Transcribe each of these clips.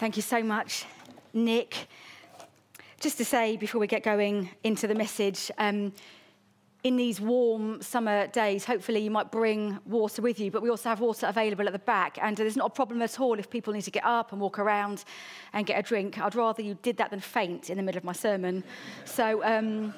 Thank you so much, Nick. Just to say before we get going into the message, um, in these warm summer days, hopefully you might bring water with you, but we also have water available at the back. And there's not a problem at all if people need to get up and walk around and get a drink. I'd rather you did that than faint in the middle of my sermon. So, um,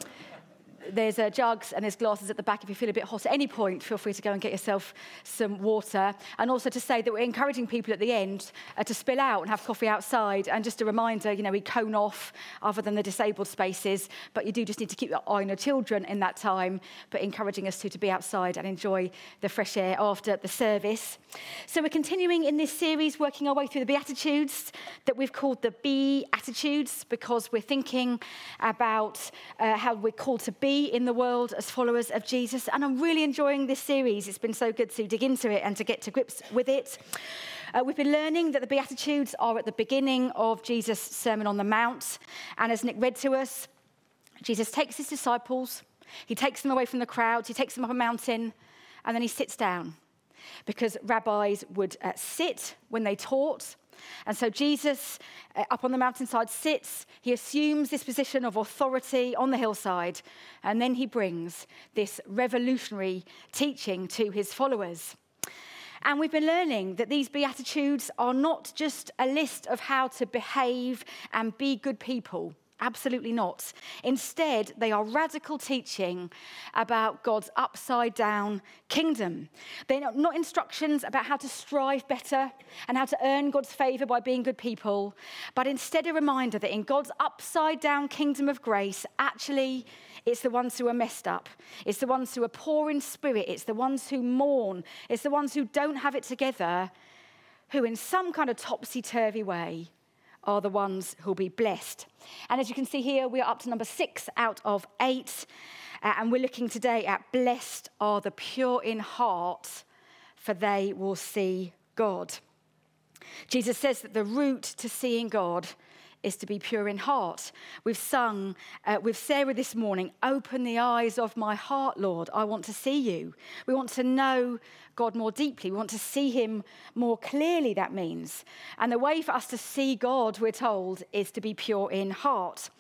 there's uh, jugs and there's glasses at the back. If you feel a bit hot at any point, feel free to go and get yourself some water. And also to say that we're encouraging people at the end uh, to spill out and have coffee outside. And just a reminder, you know, we cone off other than the disabled spaces, but you do just need to keep your eye on your children in that time, but encouraging us to, to be outside and enjoy the fresh air after the service. So we're continuing in this series, working our way through the Beatitudes that we've called the Be Attitudes because we're thinking about uh, how we're called to be in the world as followers of Jesus. And I'm really enjoying this series. It's been so good to dig into it and to get to grips with it. Uh, we've been learning that the Beatitudes are at the beginning of Jesus' Sermon on the Mount. And as Nick read to us, Jesus takes his disciples, he takes them away from the crowds, he takes them up a mountain, and then he sits down. Because rabbis would uh, sit when they taught, and so Jesus, uh, up on the mountainside, sits. He assumes this position of authority on the hillside. And then he brings this revolutionary teaching to his followers. And we've been learning that these Beatitudes are not just a list of how to behave and be good people. Absolutely not. Instead, they are radical teaching about God's upside down kingdom. They're not instructions about how to strive better and how to earn God's favor by being good people, but instead a reminder that in God's upside down kingdom of grace, actually, it's the ones who are messed up. It's the ones who are poor in spirit. It's the ones who mourn. It's the ones who don't have it together, who, in some kind of topsy turvy way, are the ones who'll be blessed. And as you can see here, we are up to number six out of eight. Uh, and we're looking today at blessed are the pure in heart, for they will see God. Jesus says that the route to seeing God is to be pure in heart. We've sung uh, with Sarah this morning, Open the eyes of my heart, Lord. I want to see you. We want to know God more deeply. We want to see him more clearly, that means. And the way for us to see God, we're told, is to be pure in heart.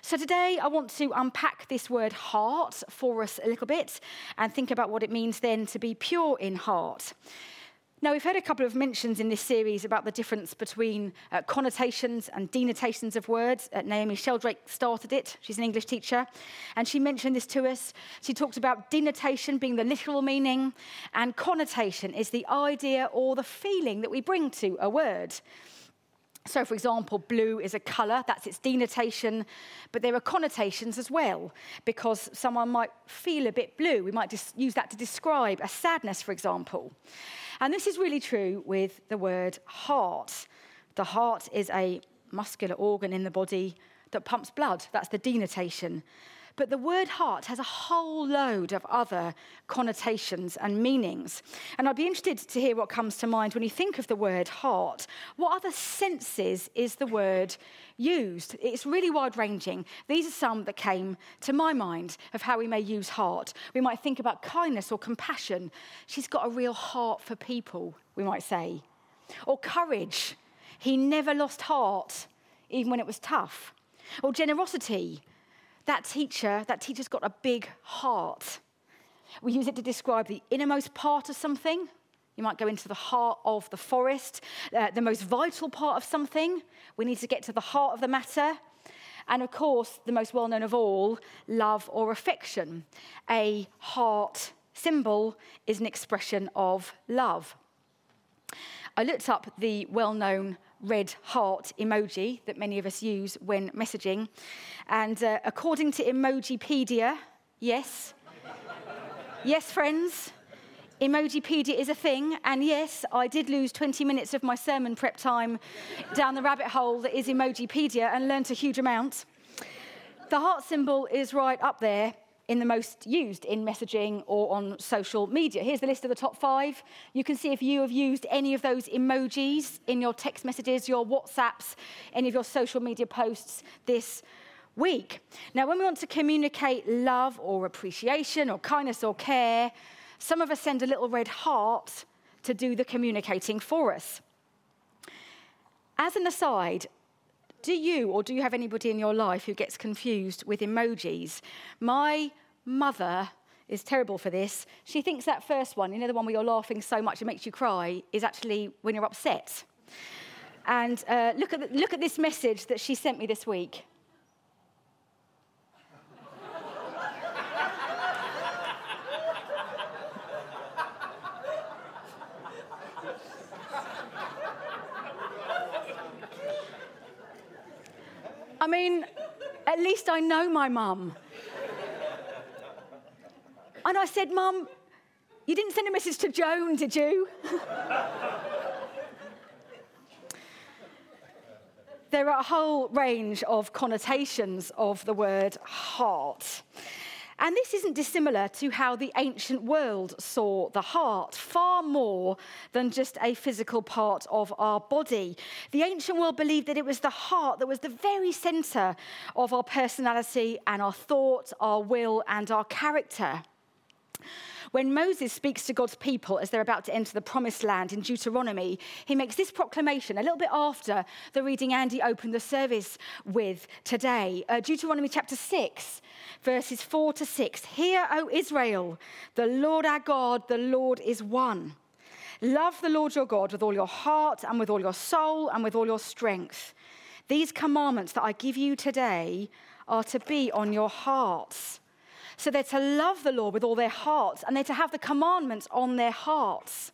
So today I want to unpack this word heart for us a little bit and think about what it means then to be pure in heart. Now, we've heard a couple of mentions in this series about the difference between uh, connotations and denotations of words. Uh, Naomi Sheldrake started it. She's an English teacher. And she mentioned this to us. She talked about denotation being the literal meaning, and connotation is the idea or the feeling that we bring to a word. So, for example, blue is a colour, that's its denotation, but there are connotations as well, because someone might feel a bit blue. We might just use that to describe a sadness, for example. And this is really true with the word heart. The heart is a muscular organ in the body that pumps blood. That's the denotation. But the word heart has a whole load of other connotations and meanings. And I'd be interested to hear what comes to mind when you think of the word heart. What other senses is the word used? It's really wide ranging. These are some that came to my mind of how we may use heart. We might think about kindness or compassion. She's got a real heart for people, we might say. Or courage. He never lost heart, even when it was tough. Or generosity that teacher, that teacher's got a big heart. We use it to describe the innermost part of something. You might go into the heart of the forest, uh, the most vital part of something. We need to get to the heart of the matter. And of course, the most well known of all, love or affection. A heart symbol is an expression of love. I looked up the well known red heart emoji that many of us use when messaging. And uh, according to Emojipedia, yes, yes, friends, Emojipedia is a thing, and yes, I did lose 20 minutes of my sermon prep time down the rabbit hole that is Emojipedia and learnt a huge amount. The heart symbol is right up there in the most used in messaging or on social media. Here's the list of the top five. You can see if you have used any of those emojis in your text messages, your WhatsApps, any of your social media posts this week. Now, when we want to communicate love or appreciation or kindness or care, some of us send a little red heart to do the communicating for us. as an aside, do you or do you have anybody in your life who gets confused with emojis? My mother is terrible for this. She thinks that first one, you know, the one where you're laughing so much it makes you cry, is actually when you're upset. And uh, look, at the, look at this message that she sent me this week. I mean, at least I know my mum. And I said, Mum, you didn't send a message to Joan, did you? there are a whole range of connotations of the word heart. And this isn't dissimilar to how the ancient world saw the heart, far more than just a physical part of our body. The ancient world believed that it was the heart that was the very center of our personality and our thought, our will, and our character. When Moses speaks to God's people as they're about to enter the promised land in Deuteronomy, he makes this proclamation a little bit after the reading Andy opened the service with today. Uh, Deuteronomy chapter 6, verses 4 to 6. Hear, O Israel, the Lord our God, the Lord is one. Love the Lord your God with all your heart and with all your soul and with all your strength. These commandments that I give you today are to be on your hearts. So they're to love the Lord with all their hearts, and they're to have the commandments on their hearts.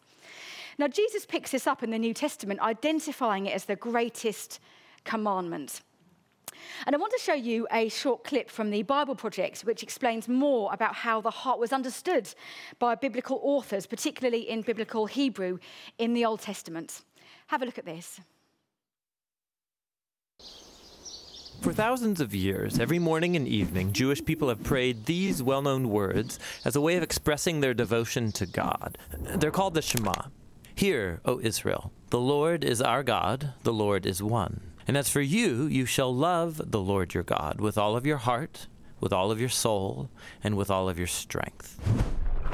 Now, Jesus picks this up in the New Testament, identifying it as the greatest commandment. And I want to show you a short clip from the Bible Project, which explains more about how the heart was understood by biblical authors, particularly in biblical Hebrew in the Old Testament. Have a look at this. For thousands of years, every morning and evening, Jewish people have prayed these well known words as a way of expressing their devotion to God. They're called the Shema. Hear, O Israel, the Lord is our God, the Lord is one. And as for you, you shall love the Lord your God with all of your heart, with all of your soul, and with all of your strength.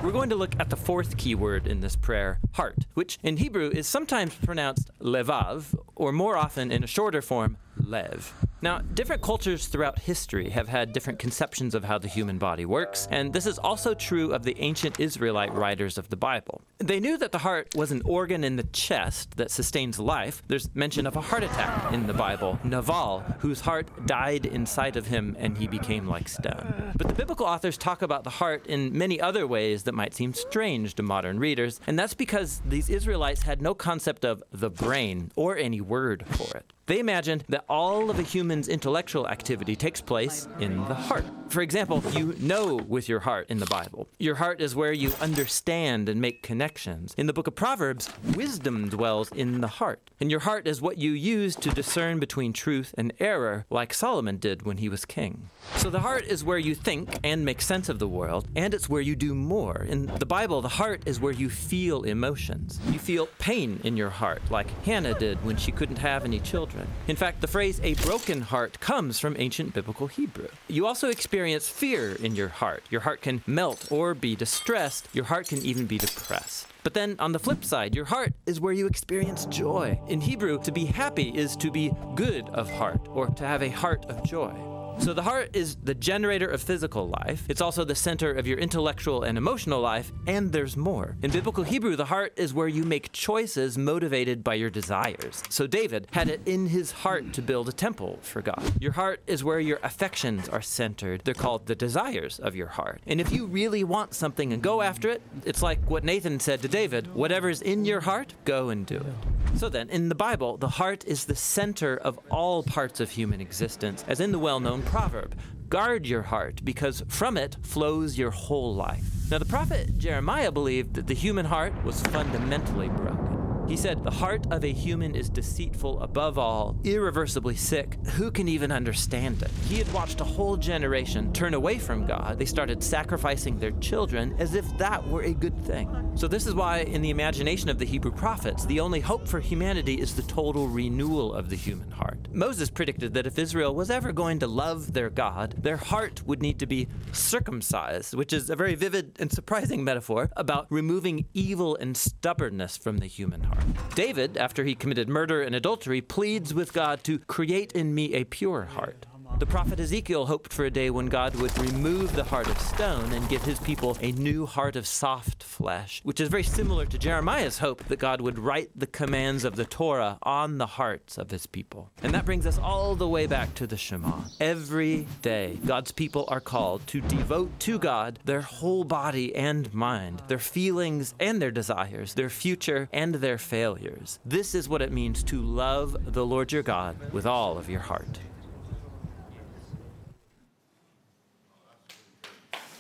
We're going to look at the fourth key word in this prayer, heart, which in Hebrew is sometimes pronounced levav, or more often in a shorter form, lev. Now, different cultures throughout history have had different conceptions of how the human body works, and this is also true of the ancient Israelite writers of the Bible. They knew that the heart was an organ in the chest that sustains life. There's mention of a heart attack in the Bible, Nabal, whose heart died inside of him and he became like stone. But the biblical authors talk about the heart in many other ways that might seem strange to modern readers, and that's because these Israelites had no concept of the brain or any word for it. They imagined that all of a human's intellectual activity takes place in the heart. For example, you know with your heart in the Bible. Your heart is where you understand and make connections. In the book of Proverbs, wisdom dwells in the heart. And your heart is what you use to discern between truth and error, like Solomon did when he was king. So the heart is where you think and make sense of the world, and it's where you do more. In the Bible, the heart is where you feel emotions. You feel pain in your heart, like Hannah did when she couldn't have any children. In fact, the phrase a broken heart comes from ancient biblical Hebrew. You also experience fear in your heart. Your heart can melt or be distressed. Your heart can even be depressed. But then on the flip side, your heart is where you experience joy. In Hebrew, to be happy is to be good of heart or to have a heart of joy. So the heart is the generator of physical life. It's also the center of your intellectual and emotional life, and there's more. In biblical Hebrew, the heart is where you make choices motivated by your desires. So David had it in his heart to build a temple for God. Your heart is where your affections are centered. They're called the desires of your heart. And if you really want something and go after it, it's like what Nathan said to David whatever's in your heart, go and do it. So then, in the Bible, the heart is the center of all parts of human existence, as in the well known proverb guard your heart, because from it flows your whole life. Now, the prophet Jeremiah believed that the human heart was fundamentally broken. He said, The heart of a human is deceitful above all, irreversibly sick. Who can even understand it? He had watched a whole generation turn away from God. They started sacrificing their children as if that were a good thing. So, this is why, in the imagination of the Hebrew prophets, the only hope for humanity is the total renewal of the human heart. Moses predicted that if Israel was ever going to love their God, their heart would need to be circumcised, which is a very vivid and surprising metaphor about removing evil and stubbornness from the human heart. David, after he committed murder and adultery, pleads with God to create in me a pure heart. The prophet Ezekiel hoped for a day when God would remove the heart of stone and give his people a new heart of soft flesh, which is very similar to Jeremiah's hope that God would write the commands of the Torah on the hearts of his people. And that brings us all the way back to the Shema. Every day, God's people are called to devote to God their whole body and mind, their feelings and their desires, their future and their failures. This is what it means to love the Lord your God with all of your heart.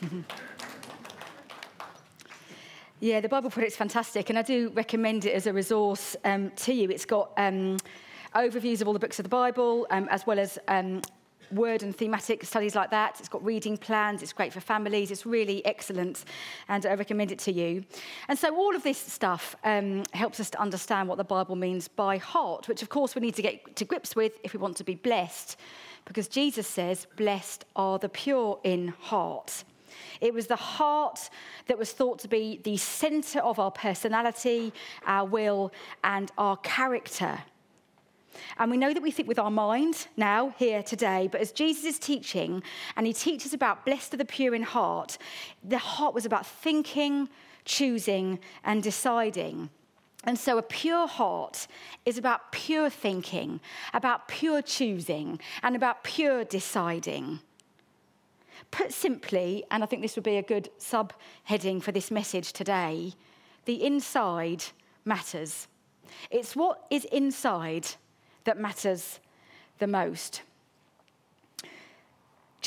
yeah, the Bible Project's fantastic, and I do recommend it as a resource um, to you. It's got um, overviews of all the books of the Bible, um, as well as um, word and thematic studies like that. It's got reading plans. It's great for families. It's really excellent, and I recommend it to you. And so, all of this stuff um, helps us to understand what the Bible means by heart, which, of course, we need to get to grips with if we want to be blessed, because Jesus says, "Blessed are the pure in heart." It was the heart that was thought to be the center of our personality, our will, and our character. And we know that we think with our mind now, here, today, but as Jesus is teaching, and he teaches about blessed are the pure in heart, the heart was about thinking, choosing, and deciding. And so, a pure heart is about pure thinking, about pure choosing, and about pure deciding. Put simply, and I think this would be a good subheading for this message today the inside matters. It's what is inside that matters the most.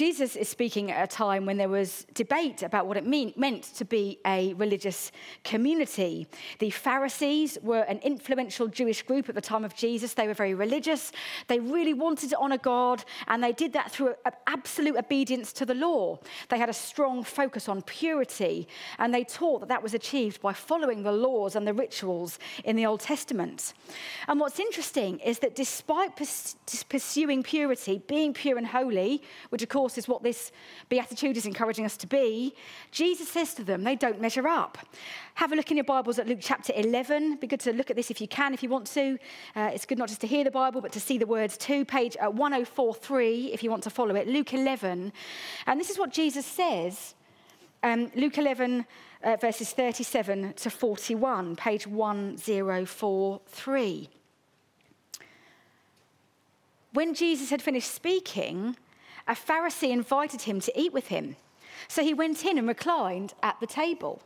Jesus is speaking at a time when there was debate about what it mean, meant to be a religious community. The Pharisees were an influential Jewish group at the time of Jesus. They were very religious. They really wanted to honor God, and they did that through absolute obedience to the law. They had a strong focus on purity, and they taught that that was achieved by following the laws and the rituals in the Old Testament. And what's interesting is that despite pursuing purity, being pure and holy, which of course course, is what this beatitude is encouraging us to be, Jesus says to them, they don't measure up. Have a look in your Bibles at Luke chapter 11. Be good to look at this if you can, if you want to. Uh, it's good not just to hear the Bible, but to see the words too. Page uh, 1043, if you want to follow it. Luke 11. And this is what Jesus says. Um, Luke 11, uh, verses 37 to 41, page 1043. When Jesus had finished speaking, a Pharisee invited him to eat with him. So he went in and reclined at the table.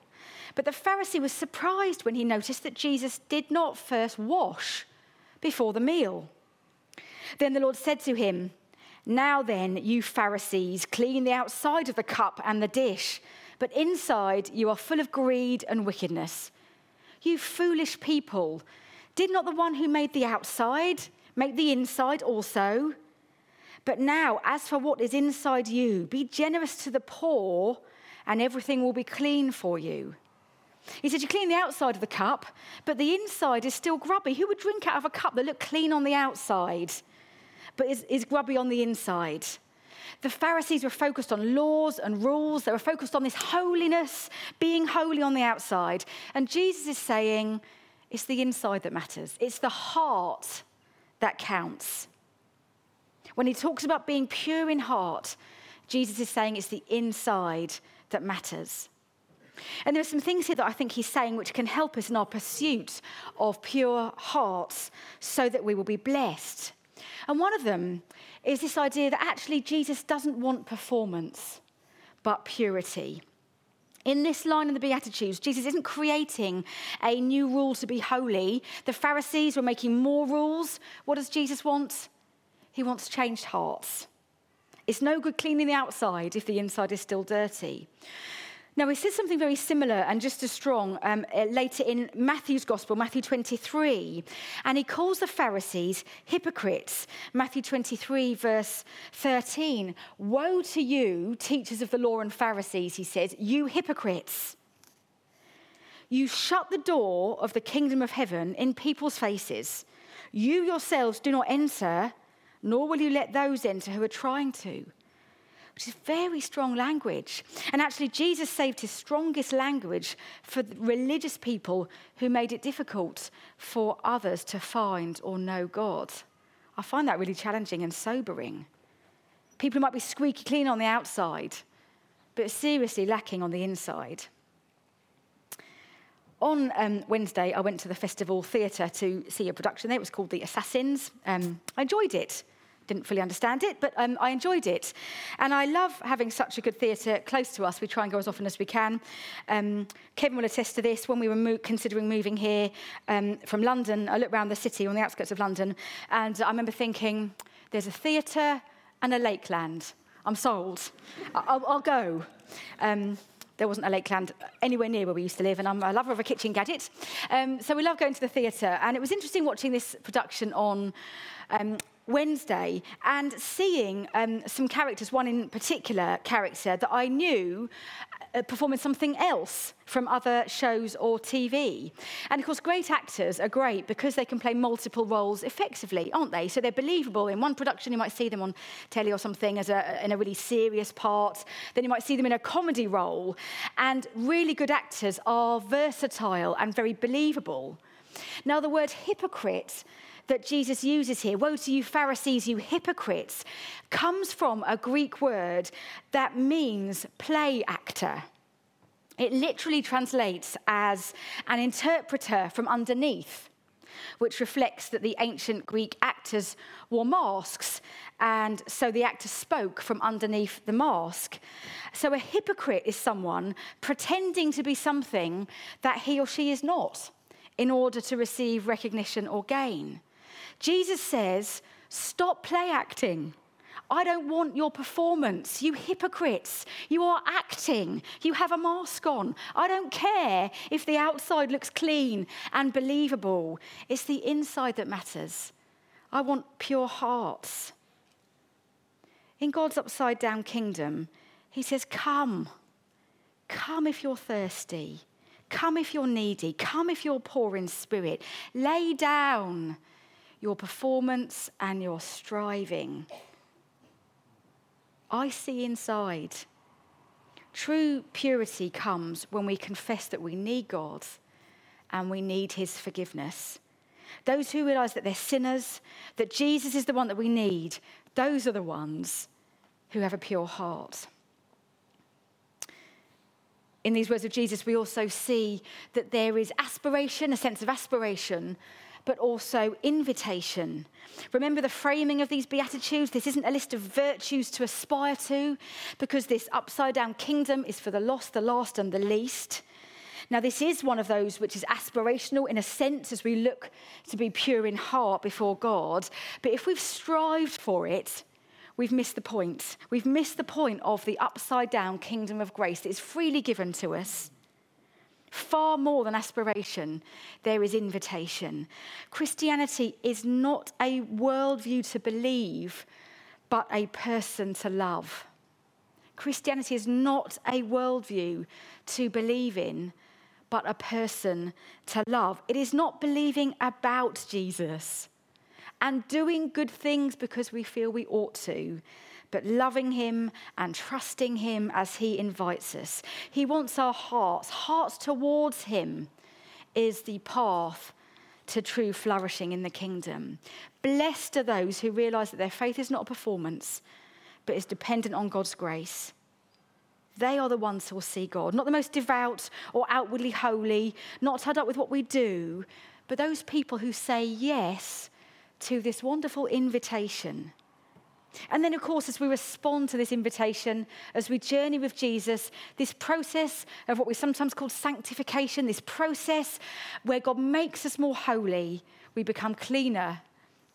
But the Pharisee was surprised when he noticed that Jesus did not first wash before the meal. Then the Lord said to him, Now then, you Pharisees, clean the outside of the cup and the dish, but inside you are full of greed and wickedness. You foolish people, did not the one who made the outside make the inside also? But now, as for what is inside you, be generous to the poor, and everything will be clean for you. He said, You clean the outside of the cup, but the inside is still grubby. Who would drink out of a cup that looked clean on the outside, but is, is grubby on the inside? The Pharisees were focused on laws and rules. They were focused on this holiness, being holy on the outside. And Jesus is saying, It's the inside that matters, it's the heart that counts. When he talks about being pure in heart, Jesus is saying it's the inside that matters. And there are some things here that I think he's saying which can help us in our pursuit of pure hearts so that we will be blessed. And one of them is this idea that actually Jesus doesn't want performance, but purity. In this line in the Beatitudes, Jesus isn't creating a new rule to be holy. The Pharisees were making more rules. What does Jesus want? He wants changed hearts. It's no good cleaning the outside if the inside is still dirty. Now, he says something very similar and just as strong um, uh, later in Matthew's Gospel, Matthew 23. And he calls the Pharisees hypocrites. Matthew 23, verse 13. Woe to you, teachers of the law and Pharisees, he says, you hypocrites. You shut the door of the kingdom of heaven in people's faces. You yourselves do not enter nor will you let those enter who are trying to. which is very strong language. And actually, Jesus saved his strongest language for religious people who made it difficult for others to find or know God. I find that really challenging and sobering. People might be squeaky clean on the outside, but seriously lacking on the inside. On um, Wednesday, I went to the Festival Theatre to see a production there. It was called The Assassins. Um, I enjoyed it. Didn't fully understand it, but um, I enjoyed it. And I love having such a good theatre close to us. We try and go as often as we can. Um, Kevin will attest to this. When we were mo- considering moving here um, from London, I looked around the city on the outskirts of London, and I remember thinking, there's a theatre and a Lakeland. I'm sold. I'll, I'll go. Um, there wasn't a Lakeland anywhere near where we used to live, and I'm a lover of a kitchen gadget. Um, so we love going to the theatre, and it was interesting watching this production on um, Wednesday and seeing um, some characters, one in particular character that I knew uh, performing something else from other shows or TV. And of course, great actors are great because they can play multiple roles effectively, aren't they? So they're believable. In one production, you might see them on telly or something as a, in a really serious part. Then you might see them in a comedy role. And really good actors are versatile and very believable. Now, the word hypocrite that Jesus uses here, woe to you, Pharisees, you hypocrites, comes from a Greek word that means play actor. It literally translates as an interpreter from underneath, which reflects that the ancient Greek actors wore masks, and so the actor spoke from underneath the mask. So a hypocrite is someone pretending to be something that he or she is not in order to receive recognition or gain. Jesus says, Stop play acting. I don't want your performance. You hypocrites. You are acting. You have a mask on. I don't care if the outside looks clean and believable. It's the inside that matters. I want pure hearts. In God's upside down kingdom, He says, Come. Come if you're thirsty. Come if you're needy. Come if you're poor in spirit. Lay down your performance and your striving. I see inside. True purity comes when we confess that we need God and we need his forgiveness. Those who realize that they're sinners, that Jesus is the one that we need, those are the ones who have a pure heart. In these words of Jesus, we also see that there is aspiration, a sense of aspiration but also invitation. Remember the framing of these Beatitudes? This isn't a list of virtues to aspire to, because this upside down kingdom is for the lost, the last, and the least. Now, this is one of those which is aspirational in a sense as we look to be pure in heart before God. But if we've strived for it, we've missed the point. We've missed the point of the upside down kingdom of grace that is freely given to us. Far more than aspiration, there is invitation. Christianity is not a worldview to believe, but a person to love. Christianity is not a worldview to believe in, but a person to love. It is not believing about Jesus and doing good things because we feel we ought to but loving Him and trusting Him as He invites us. He wants our hearts, hearts towards Him is the path to true flourishing in the kingdom. Blessed are those who realize that their faith is not a performance, but is dependent on God's grace. They are the ones who will see God, not the most devout or outwardly holy, not tied up with what we do, but those people who say yes to this wonderful invitation and then, of course, as we respond to this invitation, as we journey with Jesus, this process of what we sometimes call sanctification, this process where God makes us more holy, we become cleaner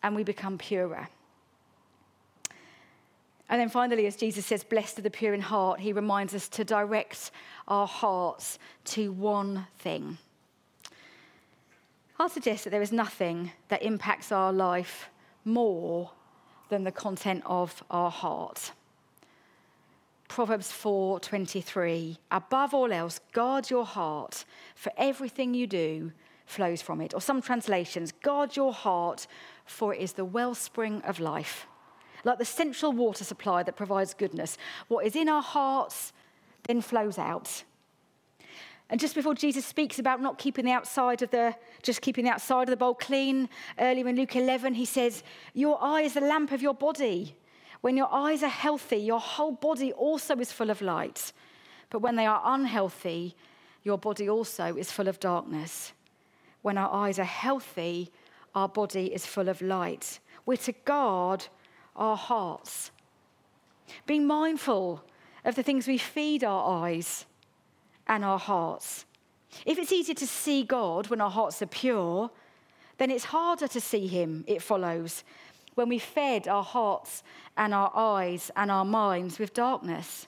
and we become purer. And then finally, as Jesus says, Blessed are the pure in heart, he reminds us to direct our hearts to one thing. I'll suggest that there is nothing that impacts our life more than the content of our heart. Proverbs 4:23 Above all else guard your heart for everything you do flows from it or some translations guard your heart for it is the wellspring of life like the central water supply that provides goodness. What is in our hearts then flows out. And just before Jesus speaks about not keeping the outside of the, just keeping the outside of the bowl clean, earlier in Luke 11, he says, Your eye is the lamp of your body. When your eyes are healthy, your whole body also is full of light. But when they are unhealthy, your body also is full of darkness. When our eyes are healthy, our body is full of light. We're to guard our hearts. Being mindful of the things we feed our eyes and our hearts. If it's easier to see God when our hearts are pure, then it's harder to see Him, it follows, when we fed our hearts and our eyes and our minds with darkness.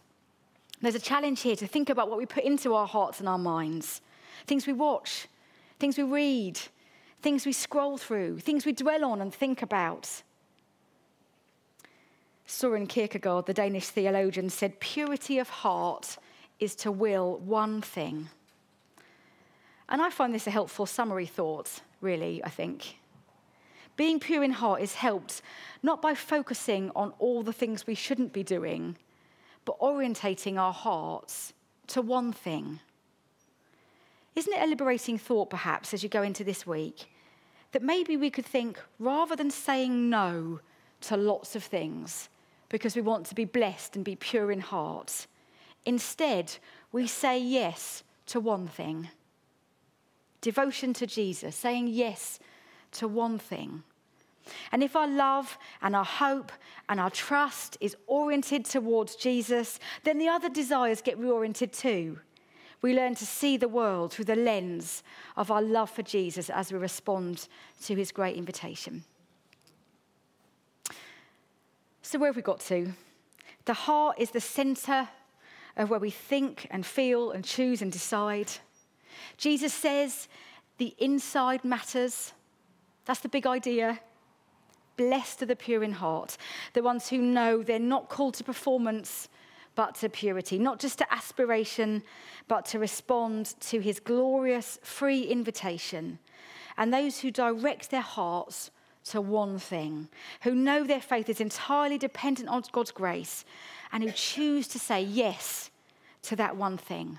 There's a challenge here to think about what we put into our hearts and our minds things we watch, things we read, things we scroll through, things we dwell on and think about. Soren Kierkegaard, the Danish theologian, said, Purity of heart is to will one thing. And I find this a helpful summary thought, really, I think. Being pure in heart is helped not by focusing on all the things we shouldn't be doing, but orientating our hearts to one thing. Isn't it a liberating thought, perhaps, as you go into this week, that maybe we could think rather than saying no to lots of things, because we want to be blessed and be pure in heart. Instead, we say yes to one thing devotion to Jesus, saying yes to one thing. And if our love and our hope and our trust is oriented towards Jesus, then the other desires get reoriented too. We learn to see the world through the lens of our love for Jesus as we respond to his great invitation. So, where have we got to? The heart is the center of where we think and feel and choose and decide. Jesus says the inside matters. That's the big idea. Blessed are the pure in heart, the ones who know they're not called to performance, but to purity, not just to aspiration, but to respond to his glorious free invitation. And those who direct their hearts to one thing, who know their faith is entirely dependent on God's grace, and who choose to say yes to that one thing.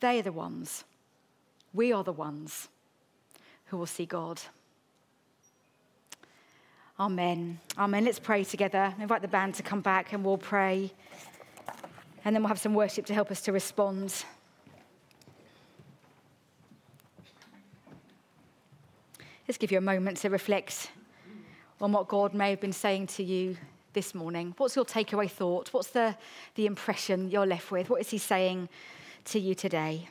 They are the ones, we are the ones who will see God. Amen. Amen. Let's pray together. Invite the band to come back and we'll pray. And then we'll have some worship to help us to respond. Let's give you a moment to reflect on what God may have been saying to you this morning. What's your takeaway thought? What's the, the impression you're left with? What is He saying to you today?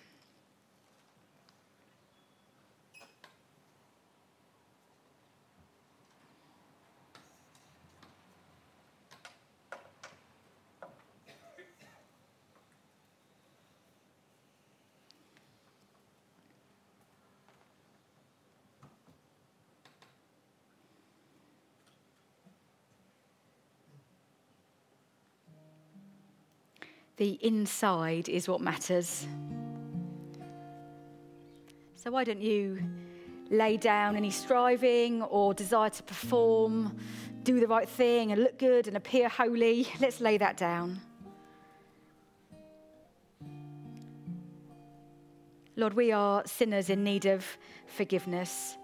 The inside is what matters. So, why don't you lay down any striving or desire to perform, do the right thing, and look good and appear holy? Let's lay that down. Lord, we are sinners in need of forgiveness.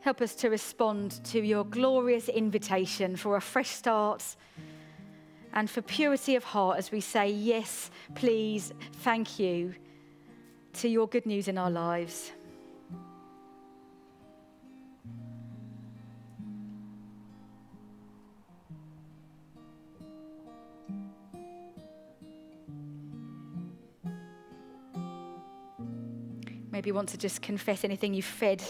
Help us to respond to your glorious invitation for a fresh start and for purity of heart as we say, Yes, please, thank you to your good news in our lives. Maybe you want to just confess anything you've fed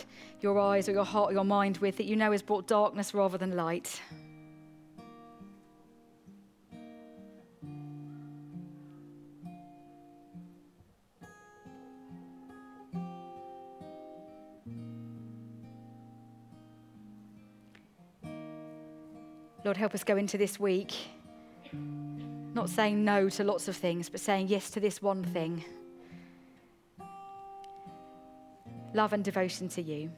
your eyes or your heart or your mind with that you know has brought darkness rather than light. Help us go into this week not saying no to lots of things, but saying yes to this one thing love and devotion to you.